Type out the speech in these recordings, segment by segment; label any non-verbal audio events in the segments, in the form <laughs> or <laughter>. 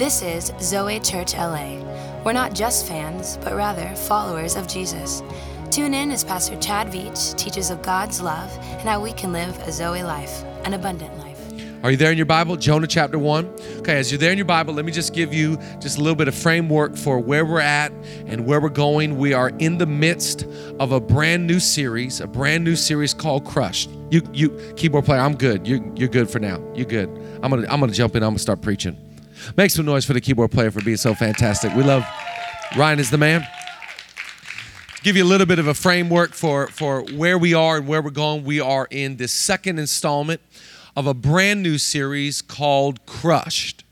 This is Zoe Church LA. We're not just fans, but rather followers of Jesus. Tune in as Pastor Chad Veach teaches of God's love and how we can live a Zoe life, an abundant life. Are you there in your Bible? Jonah chapter 1. Okay, as you're there in your Bible, let me just give you just a little bit of framework for where we're at and where we're going. We are in the midst of a brand new series, a brand new series called Crushed. You you keyboard player, I'm good. You're you're good for now. You're good. I'm gonna I'm gonna jump in, I'm gonna start preaching. Make some noise for the keyboard player for being so fantastic. We love Ryan is the man give you a little bit of a framework for, for where we are and where we're going. We are in the second installment of a brand new series called Crushed.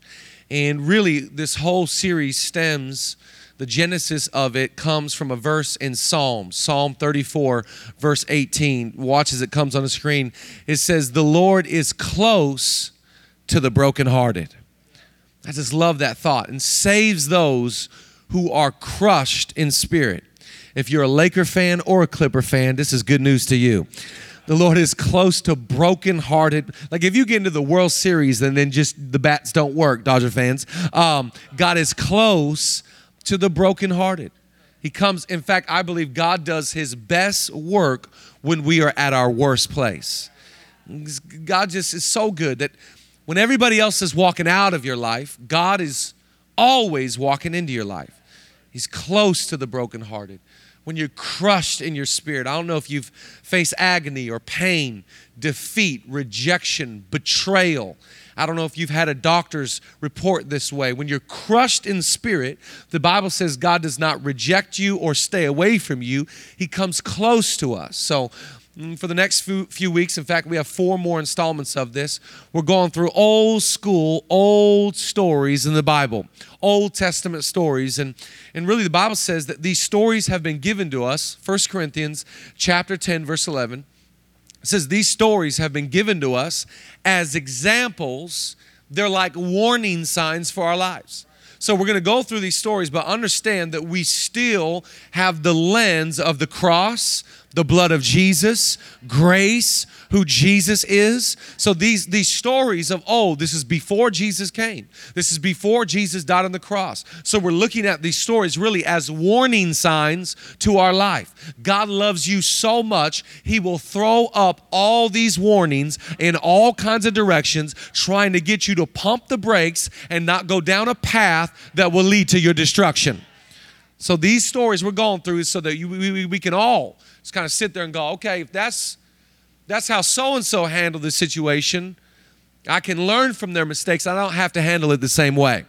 And really, this whole series stems, the genesis of it comes from a verse in Psalm, Psalm 34, verse 18. Watch as it comes on the screen. It says, The Lord is close to the brokenhearted. I just love that thought and saves those who are crushed in spirit. If you're a Laker fan or a Clipper fan, this is good news to you. The Lord is close to brokenhearted. Like if you get into the World Series and then just the bats don't work, Dodger fans, um, God is close to the brokenhearted. He comes, in fact, I believe God does his best work when we are at our worst place. God just is so good that when everybody else is walking out of your life, God is always walking into your life. He's close to the brokenhearted when you're crushed in your spirit. I don't know if you've faced agony or pain, defeat, rejection, betrayal. I don't know if you've had a doctor's report this way. When you're crushed in spirit, the Bible says God does not reject you or stay away from you, He comes close to us. So Mm, for the next few, few weeks. In fact, we have four more installments of this. We're going through old school, old stories in the Bible, Old Testament stories. And, and really, the Bible says that these stories have been given to us. 1 Corinthians chapter 10, verse 11. It says, These stories have been given to us as examples. They're like warning signs for our lives. So we're going to go through these stories, but understand that we still have the lens of the cross, the blood of Jesus, grace, who Jesus is. So these these stories of oh, this is before Jesus came. This is before Jesus died on the cross. So we're looking at these stories really as warning signs to our life. God loves you so much, he will throw up all these warnings in all kinds of directions trying to get you to pump the brakes and not go down a path that will lead to your destruction. So these stories we're going through is so that you, we, we can all just kind of sit there and go, okay, if that's that's how so and so handled the situation, I can learn from their mistakes. I don't have to handle it the same way.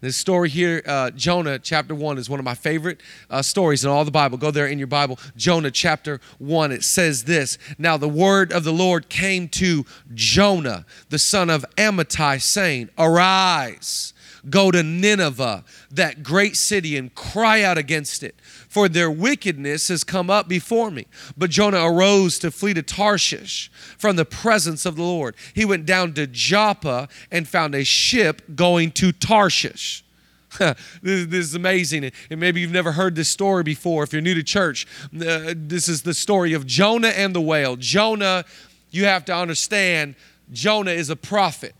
This story here, uh, Jonah chapter 1, is one of my favorite uh, stories in all the Bible. Go there in your Bible. Jonah chapter 1, it says this Now the word of the Lord came to Jonah, the son of Amittai, saying, Arise, go to Nineveh, that great city, and cry out against it for their wickedness has come up before me. But Jonah arose to flee to Tarshish from the presence of the Lord. He went down to Joppa and found a ship going to Tarshish. <laughs> this, is amazing. And maybe you've never heard this story before. If you're new to church, uh, this is the story of Jonah and the whale. Jonah, you have to understand, Jonah is a prophet,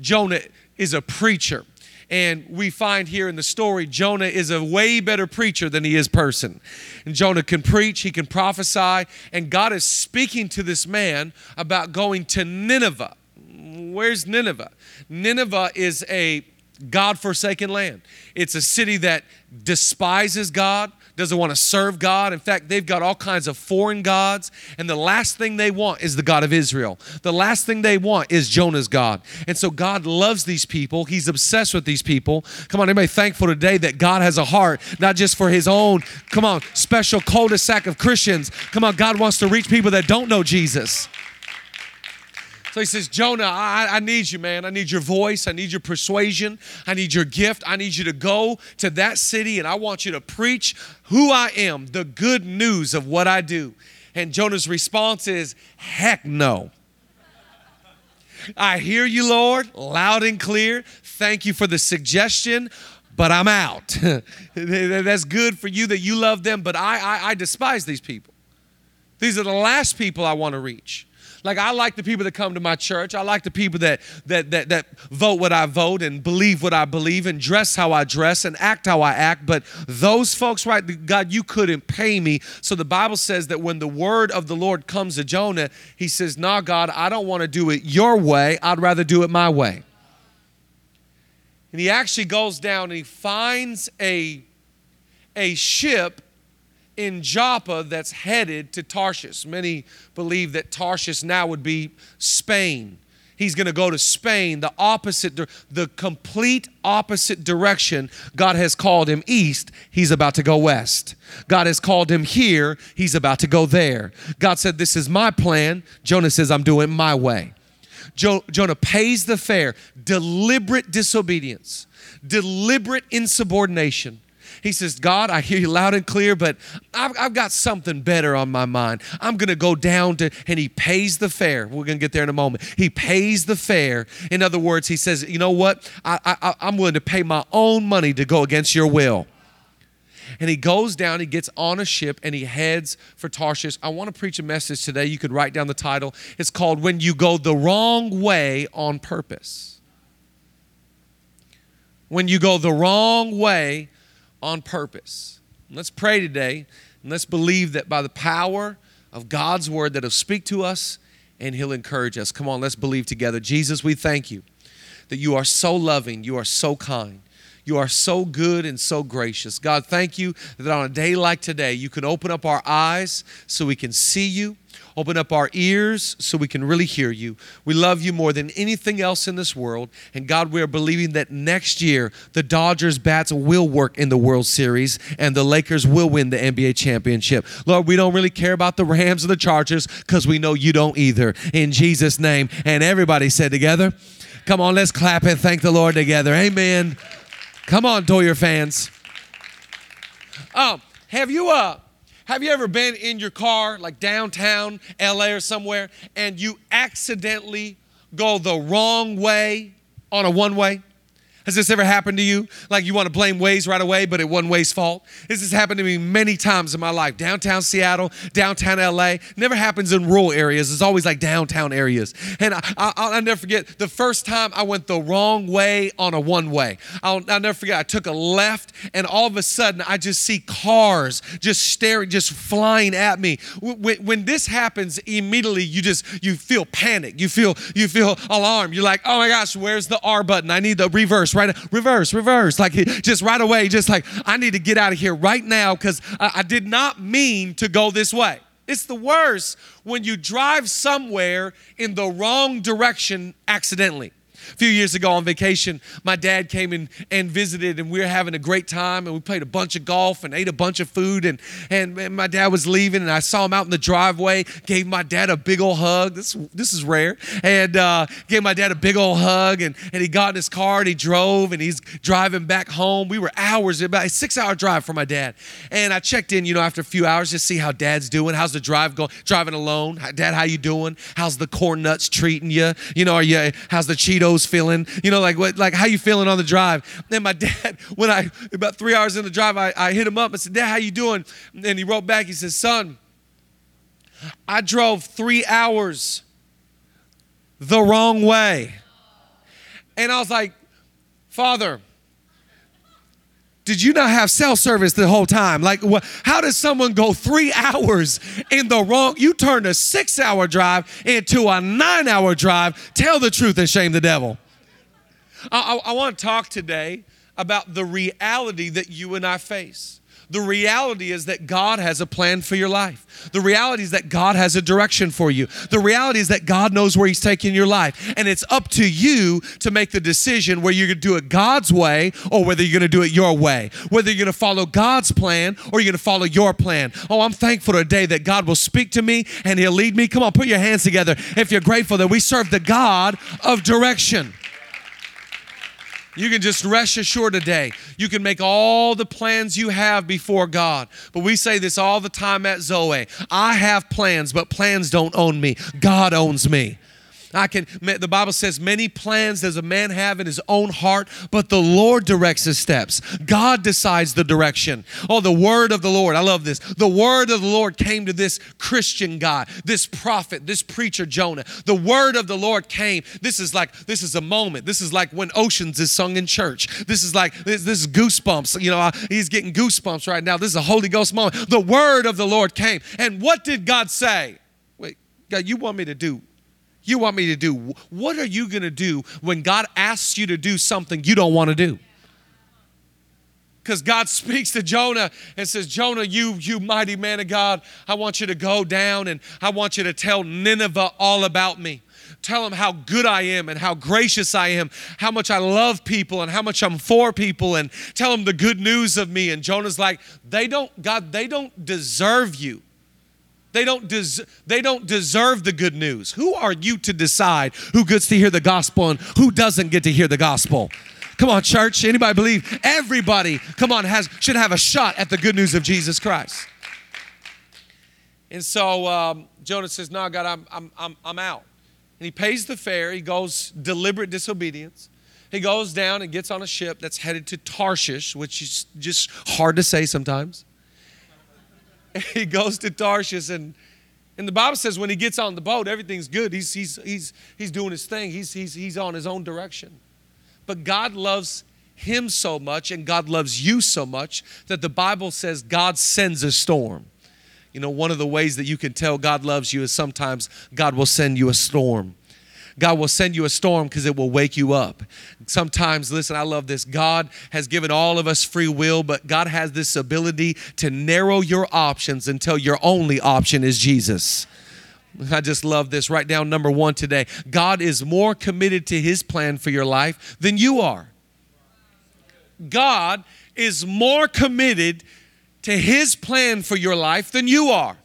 Jonah is a preacher. And we find here in the story, Jonah is a way better preacher than he is person. And Jonah can preach, he can prophesy, and God is speaking to this man about going to Nineveh. Where's Nineveh? Nineveh is a God forsaken land. It's a city that despises God, doesn't want to serve God. In fact, they've got all kinds of foreign gods, and the last thing they want is the God of Israel. The last thing they want is Jonah's God. And so God loves these people. He's obsessed with these people. Come on, anybody thankful today that God has a heart, not just for his own, come on, special cul-de-sac of Christians. Come on, God wants to reach people that don't know Jesus. So he says, Jonah, I, I, need you, man. I need your voice. I need your persuasion. I need your gift. I need you to go to that city and I want you to preach who I am, the good news of what I do. And Jonah's response is, heck no. I hear you, Lord, loud and clear. Thank you for the suggestion but I'm out. <laughs> That's good for you that you love them, but I, I, I, despise these people. These are the last people I want to reach. Like I like the people that come to my church. I like the people that that that that vote what I vote and believe what I believe and dress how I dress and act how I act. But those folks, right? God, you couldn't pay me. So the Bible says that when the word of the Lord comes to Jonah, he says, "Nah, God, I don't want to do it your way. I'd rather do it my way." And he actually goes down and he finds a a ship in Joppa that's headed to Tarshish. Many believe that Tarshish now would be Spain. He's going to go to Spain, the opposite, the complete opposite direction. God has called him east, he's about to go west. God has called him here, he's about to go there. God said, This is my plan. Jonah says, I'm doing my way. Jo- Jonah pays the fare, deliberate disobedience, deliberate insubordination he says, God, I hear you loud and clear, but I've, I've got something better on my mind. I'm going to go down to, and he pays the fare. We're going to get there in a moment. He pays the fare. In other words, he says, you know what? I, I, I'm willing to pay my own money to go against your will and he goes down, he gets on a ship, and he heads for Tarshish. I want to preach a message today. You could write down the title. It's called When You Go the Wrong Way on Purpose. When you go the wrong way on purpose. Let's pray today and let's believe that by the power of God's word that he'll speak to us and he'll encourage us. Come on, let's believe together. Jesus, we thank you that you are so loving, you are so kind. You are so good and so gracious. God, thank you that on a day like today, you can open up our eyes so we can see you Open up our ears so we can really hear you. We love you more than anything else in this world. And God, we are believing that next year the Dodgers bats will work in the World Series and the Lakers will win the NBA championship. Lord, we don't really care about the Rams or the Chargers because we know you don't either. In Jesus' name. And everybody said together, come on, let's clap and thank the Lord together. Amen. Come on, Doyer fans. Oh, have you uh have you ever been in your car, like downtown LA or somewhere, and you accidentally go the wrong way on a one way? Has this ever happened to you? Like you want to blame Waze right away, but it wasn't Waze fault? This has happened to me many times in my life. Downtown Seattle, downtown LA. Never happens in rural areas. It's always like downtown areas. And I, will never forget the first time I went the wrong way on a one way. I'll, I'll never forget. I took a left, and all of a sudden I just see cars just staring, just flying at me. When, when this happens, immediately you just you feel panic. You feel you feel alarm. You're like, oh my gosh, where's the R button? I need the reverse right reverse reverse like just right away just like i need to get out of here right now because I, I did not mean to go this way. It's the worst when you drive somewhere in the wrong direction accidentally a few years ago on vacation, my dad came in and visited, and we were having a great time. And we played a bunch of golf and ate a bunch of food. And, and, and my dad was leaving, and I saw him out in the driveway. Gave my dad a big old hug. This, this is rare. And uh, gave my dad a big old hug. And, and he got in his car and he drove, and he's driving back home. We were hours, about a six hour drive for my dad. And I checked in, you know, after a few hours just see how dad's doing. How's the drive going? Driving alone. Dad, how you doing? How's the corn nuts treating you? You know, are you, how's the Cheetos? Feeling, you know, like what, like how you feeling on the drive. Then my <laughs> dad, when I about three hours in the drive, I, I hit him up and said, Dad, how you doing? And he wrote back. He says, Son, I drove three hours the wrong way. And I was like, Father, did you not have cell service the whole time? Like, how does someone go three <laughs> hours in the wrong? You turned a six hour drive into a nine hour drive. Tell the truth and shame the devil. I, I, I want to talk today about the reality that you and I face. The reality is that God has a plan for your life. The reality is that God has a direction for you. The reality is that God knows where He's taking your life. And it's up to you to make the decision where you're going to do it God's way or whether you're going to do it your way. Whether you're going to follow God's plan or you're going to follow your plan. Oh, I'm thankful today that God will speak to me and He'll lead me. Come on, put your hands together if you're grateful that we serve the God of direction. You can just rest assured today. You can make all the plans you have before God. But we say this all the time at Zoe I have plans, but plans don't own me. God owns me. I can, the Bible says, many plans does a man have in his own heart, but the Lord directs his steps. God decides the direction. Oh, the word of the Lord. I love this. The word of the Lord came to this Christian guy, this prophet, this preacher, Jonah. The word of the Lord came. This is like, this is a moment. This is like when Oceans is sung in church. This is like, this, this is goosebumps. You know, he's getting goosebumps right now. This is a Holy Ghost moment. The word of the Lord came. And what did God say? Wait, God, you want me to do you want me to do? What are you going to do when God asks you to do something you don't want to do? Because God speaks to Jonah and says, Jonah, you, you mighty man of God, I want you to go down and I want you to tell Nineveh all about me. Tell them how good I am and how gracious I am, how much I love people and how much I'm for people, and tell them the good news of me. And Jonah's like, they don't, God, they don't deserve you. They don't, des- they don't deserve the good news. Who are you to decide who gets to hear the gospel and who doesn't get to hear the gospel? Come on, church. Anybody believe everybody, come on, has should have a shot at the good news of Jesus Christ? And so um, Jonah says, No, God, I'm, I'm, I'm, I'm out. And he pays the fare. He goes deliberate disobedience. He goes down and gets on a ship that's headed to Tarshish, which is just hard to say sometimes. <laughs> he goes to Tarshish and and the Bible says when he gets on the boat, everything's good. He's, he's, he's, he's doing his thing. He's, he's, he's on his own direction. But God loves him so much and God loves you so much that the Bible says God sends a storm. You know, one of the ways that you can tell God loves you is sometimes God will send you a storm. God will send you a storm because it will wake you up. Sometimes, listen, I love this. God has given all of us free will, but God has this ability to narrow your options until your only option is Jesus. I just love this. Write down number one today. God is more committed to his plan for your life than you are. God is more committed to his plan for your life than you are.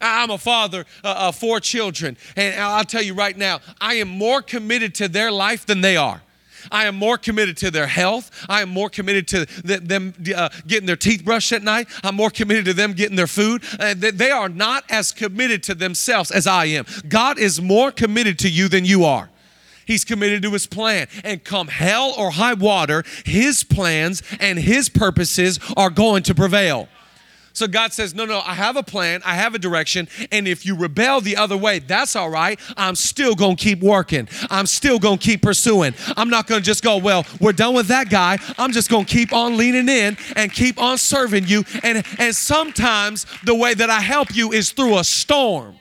I'm a father uh, of four children, and I'll tell you right now, I am more committed to their life than they are. I am more committed to their health. I am more committed to them uh, getting their teeth brushed at night. I'm more committed to them getting their food. Uh, they are not as committed to themselves as I am. God is more committed to you than you are. He's committed to his plan. And come hell or high water, his plans and his purposes are going to prevail. So God says, No, no, I have a plan, I have a direction, and if you rebel the other way, that's all right. I'm still gonna keep working, I'm still gonna keep pursuing. I'm not gonna just go, Well, we're done with that guy. I'm just gonna keep on leaning in and keep on serving you. And, and sometimes the way that I help you is through a storm.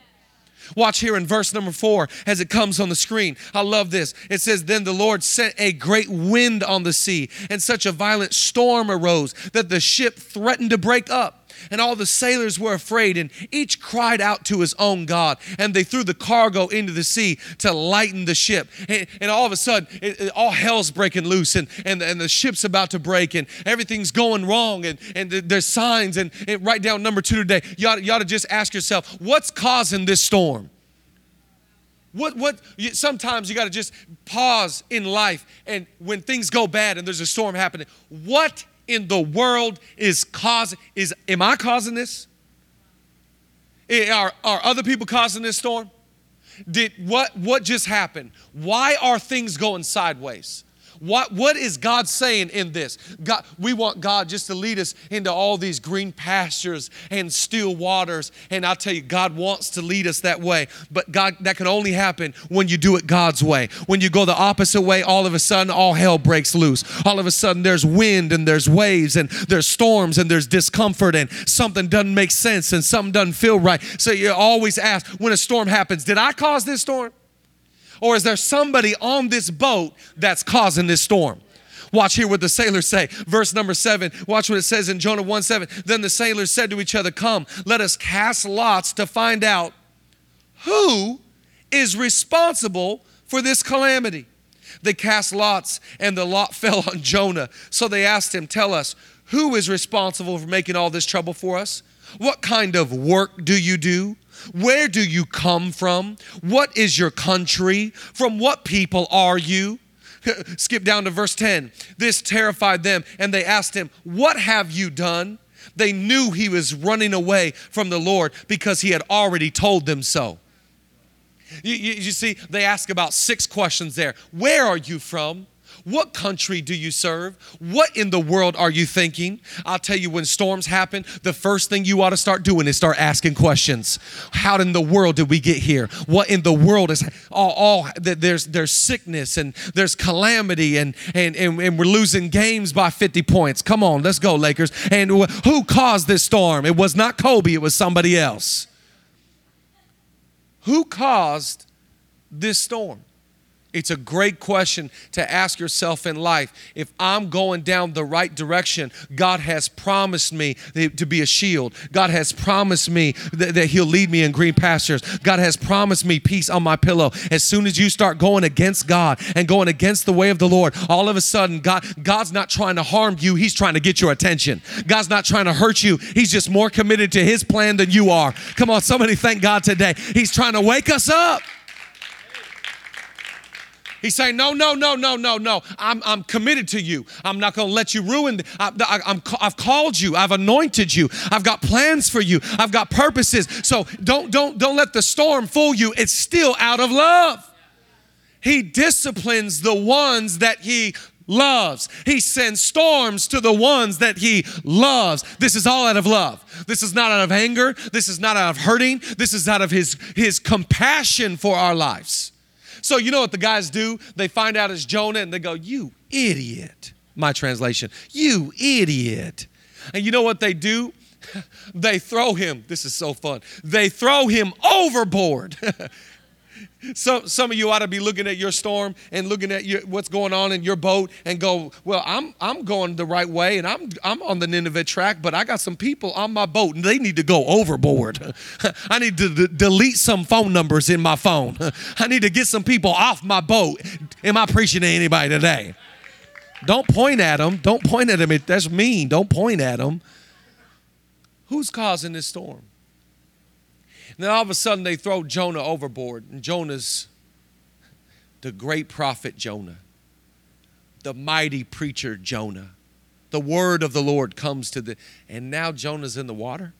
Watch here in verse number four as it comes on the screen. I love this. It says, Then the Lord sent a great wind on the sea, and such a violent storm arose that the ship threatened to break up and all the sailors were afraid, and each cried out to his own God. And they threw the cargo into the sea to lighten the ship. And, and all of a sudden, it, it, all hell's breaking loose, and, and, and the ship's about to break, and everything's going wrong, and, and there's signs. And, and write down number two today. You ought, you ought to just ask yourself, what's causing this storm? What, what, sometimes you got to just pause in life and when things go bad and there's a storm happening, what in the world is causing is am I causing this? Are, are other people causing this storm? Did what what just happened? Why are things going sideways? What, what is God saying in this? God, we want God just to lead us into all these green pastures and still waters. And I'll tell you, God wants to lead us that way. But God, that can only happen when you do it God's way. When you go the opposite way, all of a sudden, all hell breaks loose. All of a sudden, there's wind and there's waves and there's storms and there's discomfort and something doesn't make sense and something doesn't feel right. So you always ask when a storm happens, did I cause this storm? Or is there somebody on this boat that's causing this storm? Watch here what the sailors say. Verse number seven. Watch what it says in Jonah 1 7. Then the sailors said to each other, Come, let us cast lots to find out who is responsible for this calamity. They cast lots, and the lot <laughs> fell on Jonah. So they asked him, Tell us, who is responsible for making all this trouble for us? What kind of work do you do? Where do you come from? What is your country? From what people are you? <laughs> Skip down to verse 10. This terrified them, and they asked him, What have you done? They knew he was running away from the Lord because he had already told them so. You, you, you see, they ask about six questions there. Where are you from? What country do you serve? What in the world are you thinking? I'll tell you, when storms happen, the first thing you ought to start doing is start asking questions. How in the world did we get here? What in the world is all, all there's there's sickness and there's calamity and, and and and we're losing games by 50 points. Come on, let's go, Lakers. And who caused this storm? It was not Kobe, it was somebody else. Who caused this storm? It's a great question to ask yourself in life. If I'm going down the right direction, God has promised me to be a shield. God has promised me that, that, He'll lead me in green pastures. God has promised me peace on my pillow. As soon as you start going against God and going against the way of the Lord, all of a sudden, God, God's not trying to harm you, He's trying to get your attention. God's not trying to hurt you, He's just more committed to His plan than you are. Come on, somebody thank God today. He's trying to wake us up. He's saying, No, no, no, no, no, no. I'm, I'm committed to you. I'm not going to let you ruin. I, I, I've called you. I've anointed you. I've got plans for you. I've got purposes. So don't, don't, don't let the storm fool you. It's still out of love. He disciplines the ones that he loves. He sends storms to the ones that he loves. This is all out of love. This is not out of anger. This is not out of hurting. This is out of his, his compassion for our lives. So, you know what the guys do? They find out it's Jonah and they go, You idiot. My translation, you idiot. And you know what they do? <laughs> they throw him. This is so fun. They throw him overboard. <laughs> So, some of you ought to be looking at your storm and looking at your, what's going on in your boat and go, well, I'm, I'm going the right way and I'm, I'm on the Nineveh track, but I got some people on my boat and they need to go overboard. <laughs> I need to d- delete some phone numbers in my phone. <laughs> I need to get some people off my boat. Am I preaching to anybody today? Don't point at them. Don't point at them. That's mean. Don't point at them. Who's causing this storm? Then all of a sudden they throw Jonah overboard, and Jonah's the great prophet Jonah, the mighty preacher Jonah. The word of the Lord comes to the, and now Jonah's in the water.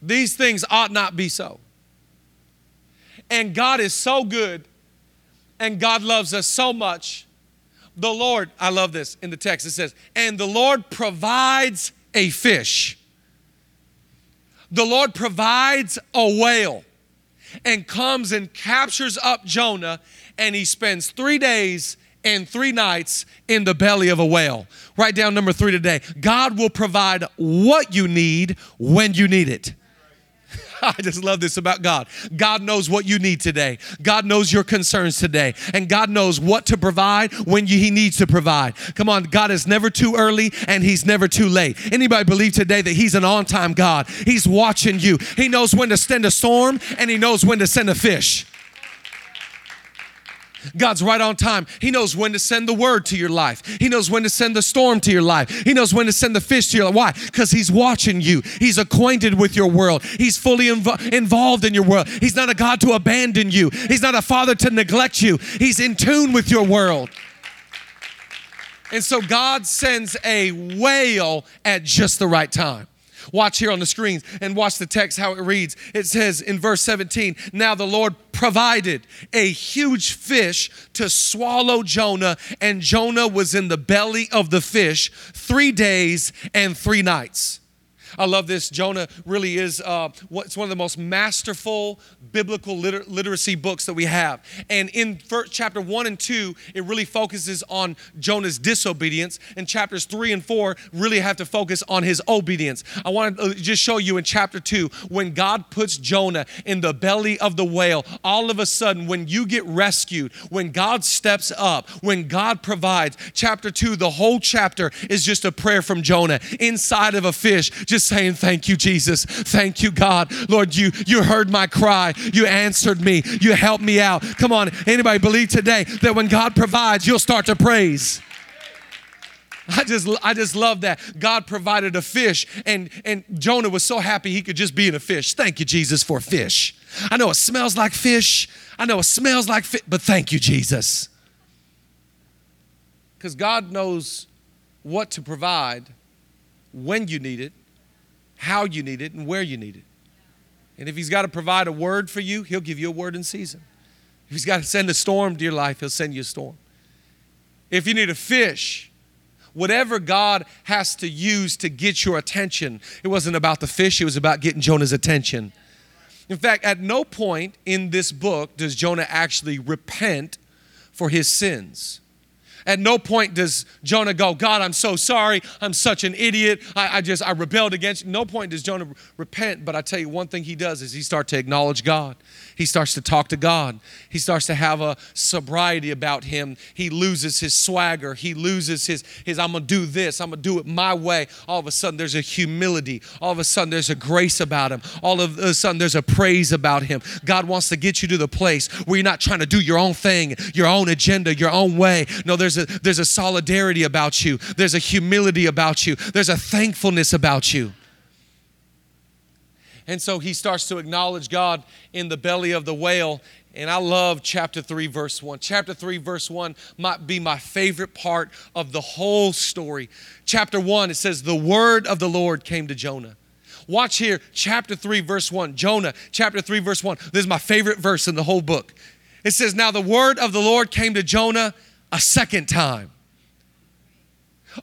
These things ought not be so. And God is so good, and God loves us so much. The Lord, I love this in the text, it says, and the Lord provides a fish the Lord provides a whale and comes and captures up Jonah, and he spends three days and three nights in the belly of a whale. Write down number three today God will provide what you need when you need it. <laughs> I just love this about God. God knows what you need today. God knows your concerns today. And God knows what to provide when you, He needs to provide. Come on, God is never too early and He's never too late. Anybody believe today that He's an on time God? He's watching you. He knows when to send a storm and He knows when to send a fish. God's right on time. He knows when to send the word to your life. He knows when to send the storm to your life. He knows when to send the fish to your life. Why? Because He's watching you. He's acquainted with your world. He's fully inv- involved in your world. He's not a God to abandon you. He's not a father to neglect you. He's in tune with your world. And so God sends a whale at just the right time. Watch here on the screens and watch the text how it reads. It says in verse 17, Now the Lord provided a huge fish to swallow Jonah, and Jonah was in the belly of the fish three days and three nights. I love this. Jonah really is uh, one of the most masterful biblical liter- literacy books that we have. And in first, chapter one and two, it really focuses on Jonah's disobedience. And chapters three and four really have to focus on his obedience. I want to uh, just show you in chapter two when God puts Jonah in the belly of the whale, all of a sudden, when you get rescued, when God steps up, when God provides, chapter two, the whole chapter is just a prayer from Jonah inside of a fish, just just saying, Thank you, Jesus. Thank you, God. Lord, you, you heard my cry. You answered me. You helped me out. Come on, anybody believe today that when God provides, you'll start to praise? I just I just love that. God provided a fish and and Jonah was so happy he could just be in a fish. Thank you Jesus for fish. I know it smells like fish. I know it smells like fish, but thank you Jesus. Cuz God knows what to provide when you need it how you need it and where you need it. And if He's got to provide a word for you, He'll give you a word in season. If He's got to send a storm to your life, He'll send you a storm. If you need a fish, whatever God has to use to get your attention, it wasn't about the fish, it was about getting Jonah's attention. In fact, at no point in this book does Jonah actually repent for his sins. At no point does Jonah go, God, I'm so sorry. I'm such an idiot. I, I, just, I rebelled against you. No point does Jonah repent, but I tell you one thing he does is he starts to acknowledge God. He starts to talk to God. He starts to have a sobriety about him. He loses his swagger. He loses his, his I'm going to do this. I'm going to do it my way. All of a sudden, there's a humility. All of a sudden, there's a grace about him. All of a sudden, there's a praise about him. God wants to get you to the place where you're not trying to do your own thing, your own agenda, your own way. No, there's a, there's a solidarity about you. There's a humility about you. There's a thankfulness about you. And so he starts to acknowledge God in the belly of the whale. And I love chapter 3, verse 1. Chapter 3, verse 1 might be my favorite part of the whole story. Chapter 1, it says, The word of the Lord came to Jonah. Watch here, chapter 3, verse 1. Jonah, chapter 3, verse 1. This is my favorite verse in the whole book. It says, Now the word of the Lord came to Jonah a second time.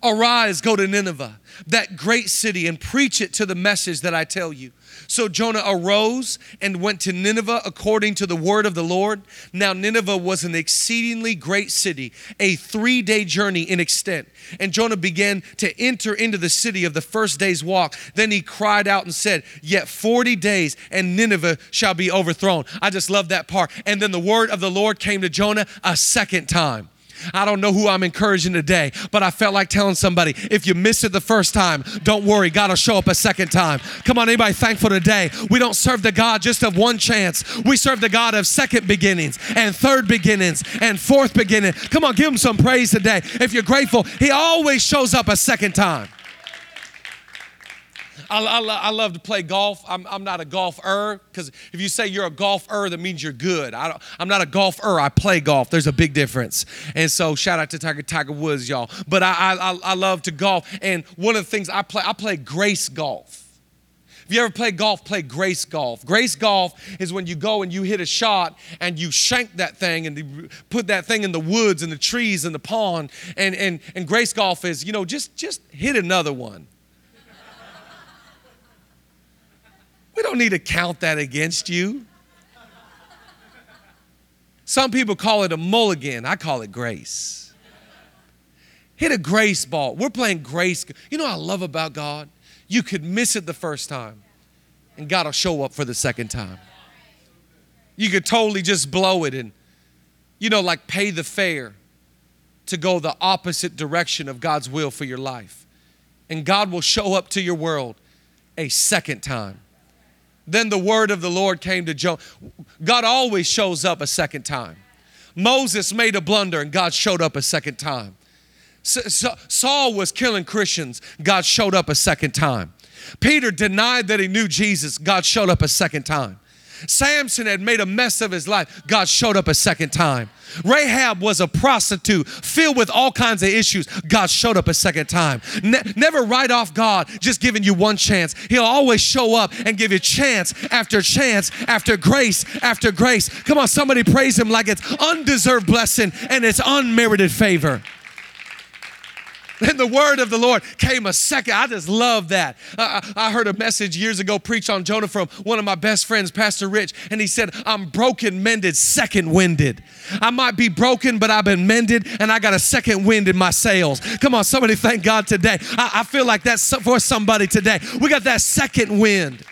Arise, go to Nineveh, that great city, and preach it to the message that I tell you. So Jonah arose and went to Nineveh according to the word of the Lord. Now, Nineveh was an exceedingly great city, a three day journey in extent. And Jonah began to enter into the city of the first day's walk. Then he cried out and said, Yet 40 days and Nineveh shall be overthrown. I just love that part. And then the word of the Lord came to Jonah a second time. I don't know who I'm encouraging today, but I felt like telling somebody if you miss it the first time, don't worry, God will show up a second time. Come on, anybody thankful today? We don't serve the God just of one chance, we serve the God of second beginnings and third beginnings and fourth beginning. Come on, give him some praise today. If you're grateful, he always shows up a second time. I, I, I, love to play golf. I'm, I'm not a golfer because if you say you're a golfer, that means you're good. I don't, I'm not a golfer. I play golf. There's a big difference. And so shout out to Tiger, Tiger Woods, y'all. But I, I, I love to golf. And one of the things I play, I play grace golf. If you ever play golf, play grace golf. Grace golf is when you go and you hit a shot and you shank that thing and you put that thing in the woods and the trees and the pond. And, and, and grace golf is, you know, just, just hit another one. We don't need to count that against you. Some people call it a mulligan. I call it grace. Hit a grace ball. We're playing grace. You know what I love about God? You could miss it the first time, and God will show up for the second time. You could totally just blow it and, you know, like pay the fare to go the opposite direction of God's will for your life. And God will show up to your world a second time. Then the word of the Lord came to Jonah. God always shows up a second time. Moses made a blunder and God showed up a second time. Saul was killing Christians. God showed up a second time. Peter denied that he knew Jesus. God showed up a second time. Samson had made a mess of his life. God showed up a second time. Rahab was a prostitute filled with all kinds of issues. God showed up a second time. Ne- never write off God just giving you one chance. He'll always show up and give you chance after chance after grace after grace. Come on, somebody praise Him like it's undeserved blessing and it's unmerited favor. Then the word of the Lord came a second. I just love that. I, I heard a message years ago preached on Jonah from one of my best friends, Pastor Rich, and he said, I'm broken, mended, second winded. I might be broken, but I've been mended and I got a second wind in my sails. Come on, somebody thank God today. I, I feel like that's for somebody today. We got that second wind.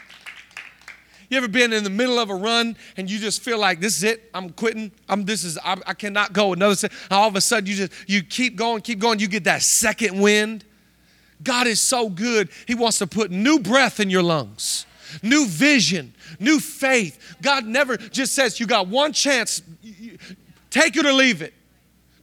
You ever been in the middle of a run and you just feel like this is it? I'm quitting. I'm this is I, I cannot go another. Se-. All of a sudden you just you keep going, keep going. You get that second wind. God is so good. He wants to put new breath in your lungs, new vision, new faith. God never just says you got one chance. Take it or leave it.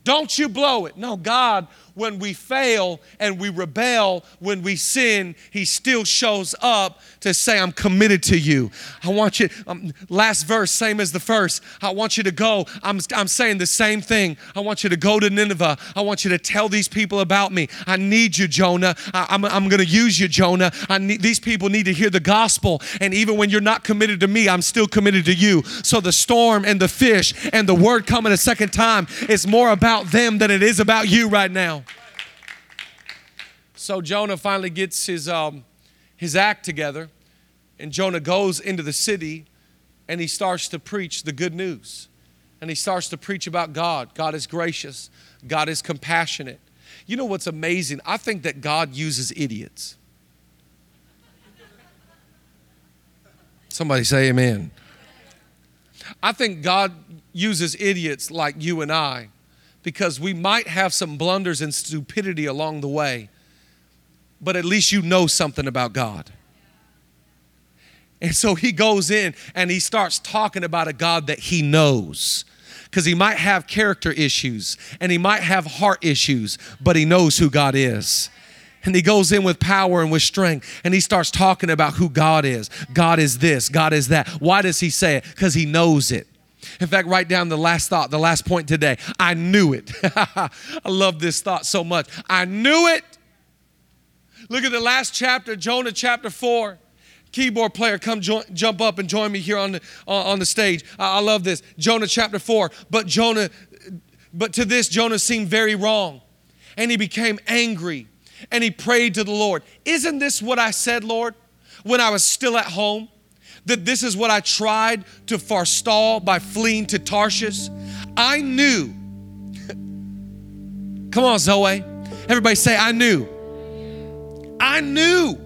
Don't you blow it. No, God when we fail and we rebel, when we sin, He still shows up to say, I'm committed to you. I want you, um, last verse, same as the first. I want you to go. I'm, I'm saying the same thing. I want you to go to Nineveh. I want you to tell these people about me. I need you, Jonah. I, am I'm, I'm going to use you, Jonah. I need, these people need to hear the gospel. And even when you're not committed to me, I'm still committed to you. So the storm and the fish and the word coming a second time is more about them than it is about you right now. So Jonah finally gets his, um, his act together, and Jonah goes into the city and he starts to preach the good news. And he starts to preach about God. God is gracious, God is compassionate. You know what's amazing? I think that God uses idiots. Somebody say amen. I think God uses idiots like you and I because we might have some blunders and stupidity along the way, but at least you know something about God. And so he goes in and he starts talking about a God that he knows. Because he might have character issues and he might have heart issues, but he knows who God is. And he goes in with power and with strength and he starts talking about who God is. God is this, God is that. Why does he say it? Because he knows it. In fact, write down the last thought, the last point today. I knew it. <laughs> I love this thought so much. I knew it. Look at the last chapter, Jonah chapter 4. Keyboard player, come jump up and join me here on the, on the stage. I, I love this. Jonah chapter 4. But Jonah, but to this, Jonah seemed very wrong. And he became angry and he prayed to the Lord. Isn't this what I said, Lord, when I was still at home? that this is what I tried to forestall by fleeing to Tarshish. I knew. <laughs> Come on, Zoe. Everybody say, I knew. I knew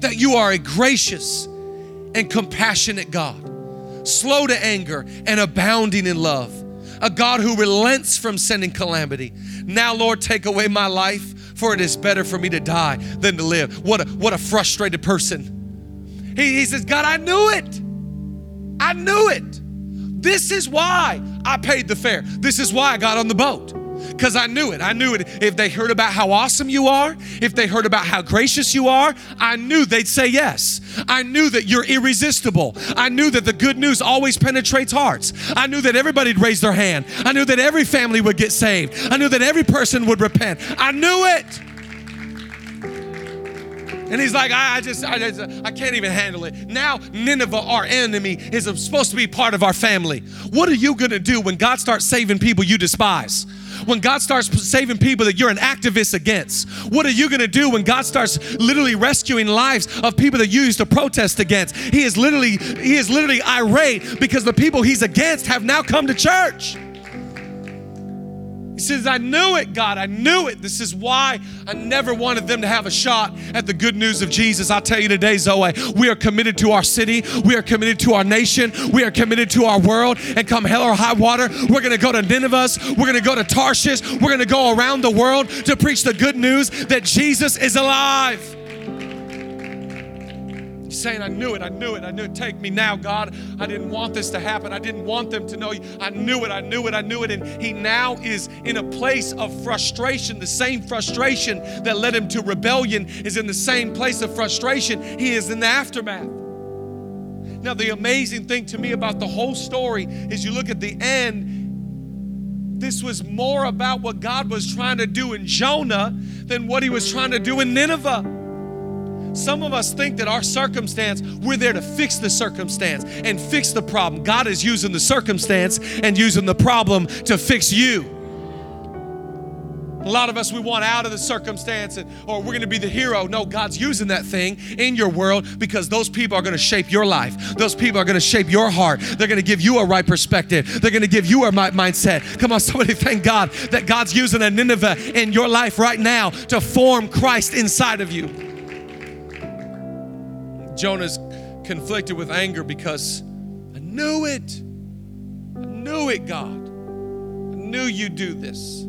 that you are a gracious and compassionate God, slow to anger and abounding in love, a God who relents from sending calamity. Now, Lord, take away my life, for it is better for me to die than to live. What a, what a frustrated person. He, he says, God, I knew it. I knew it. This is why I paid the fare. This is why I got on the boat. Because I knew it. I knew it. If they heard about how awesome you are, if they heard about how gracious you are, I knew they'd say yes. I knew that you're irresistible. I knew that the good news always penetrates hearts. I knew that everybody'd raise their hand. I knew that every family would get saved. I knew that every person would repent. I knew it. And he's like, I, I just, I, just, I can't even handle it. Now, Nineveh, our enemy, is supposed to be part of our family. What are you gonna do when God starts saving people you despise? When God starts saving people that you're an activist against? What are you going to do when God starts literally rescuing lives of people that you used to protest against? He is literally he is literally irate because the people he's against have now come to church. Says, I knew it, God. I knew it. This is why I never wanted them to have a shot at the good news of Jesus. I'll tell you today, Zoe, we are committed to our city. We are committed to our nation. We are committed to our world. And come hell or high water, we're going to go to Nineveh. We're going to go to Tarshish. We're going to go around the world to preach the good news that Jesus is alive saying, I knew it, I knew it, I knew it. Take me now, God. I didn't want this to happen. I didn't want them to know you. I knew it, I knew it, I knew it. And he now is in a place of frustration. The same frustration that led him to rebellion is in the same place of frustration. He is in the aftermath. Now, the amazing thing to me about the whole story is you look at the end, this was more about what God was trying to do in Jonah than what he was trying to do in Nineveh. Some of us think that our circumstance, we're there to fix the circumstance and fix the problem. God is using the circumstance and using the problem to fix you. A lot of us, we want out of the circumstance and, or we're going to be the hero. No, God's using that thing in your world because those people are going to shape your life. Those people are going to shape your heart. They're going to give you a right perspective. They're going to give you a right mindset. Come on, somebody <laughs> thank God that God's using a Nineveh in your life right now to form Christ inside of you. Jonah's conflicted with anger because I knew it. I knew it, God. I knew you'd do this.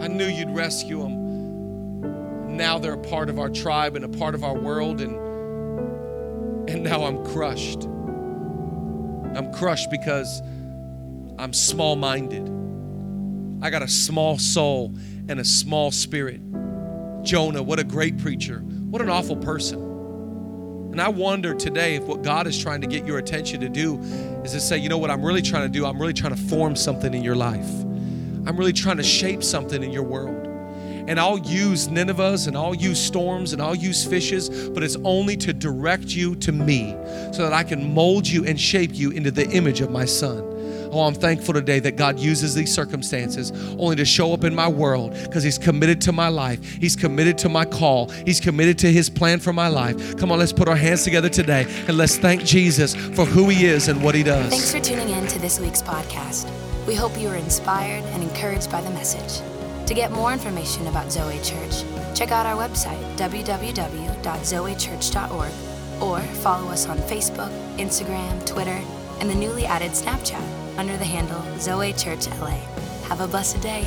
I knew you'd rescue them. Now they're a part of our tribe and a part of our world, and, and now I'm crushed. I'm crushed because I'm small minded. I got a small soul and a small spirit. Jonah, what a great preacher. What an awful person. And I wonder today if what God is trying to get your attention to do is to say, you know what I'm really trying to do? I'm really trying to form something in your life. I'm really trying to shape something in your world. And I'll use Ninevehs and I'll use storms and I'll use fishes, but it's only to direct you to me so that I can mold you and shape you into the image of my son. Oh, I'm thankful today that God uses these circumstances only to show up in my world because He's committed to my life. He's committed to my call. He's committed to His plan for my life. Come on, let's put our hands together today and let's thank Jesus for who He is and what He does. Thanks for tuning in to this week's podcast. We hope you were inspired and encouraged by the message. To get more information about Zoe Church, check out our website, www.zoechurch.org, or follow us on Facebook, Instagram, Twitter, and the newly added Snapchat under the handle Zoe Church LA. Have a blessed day.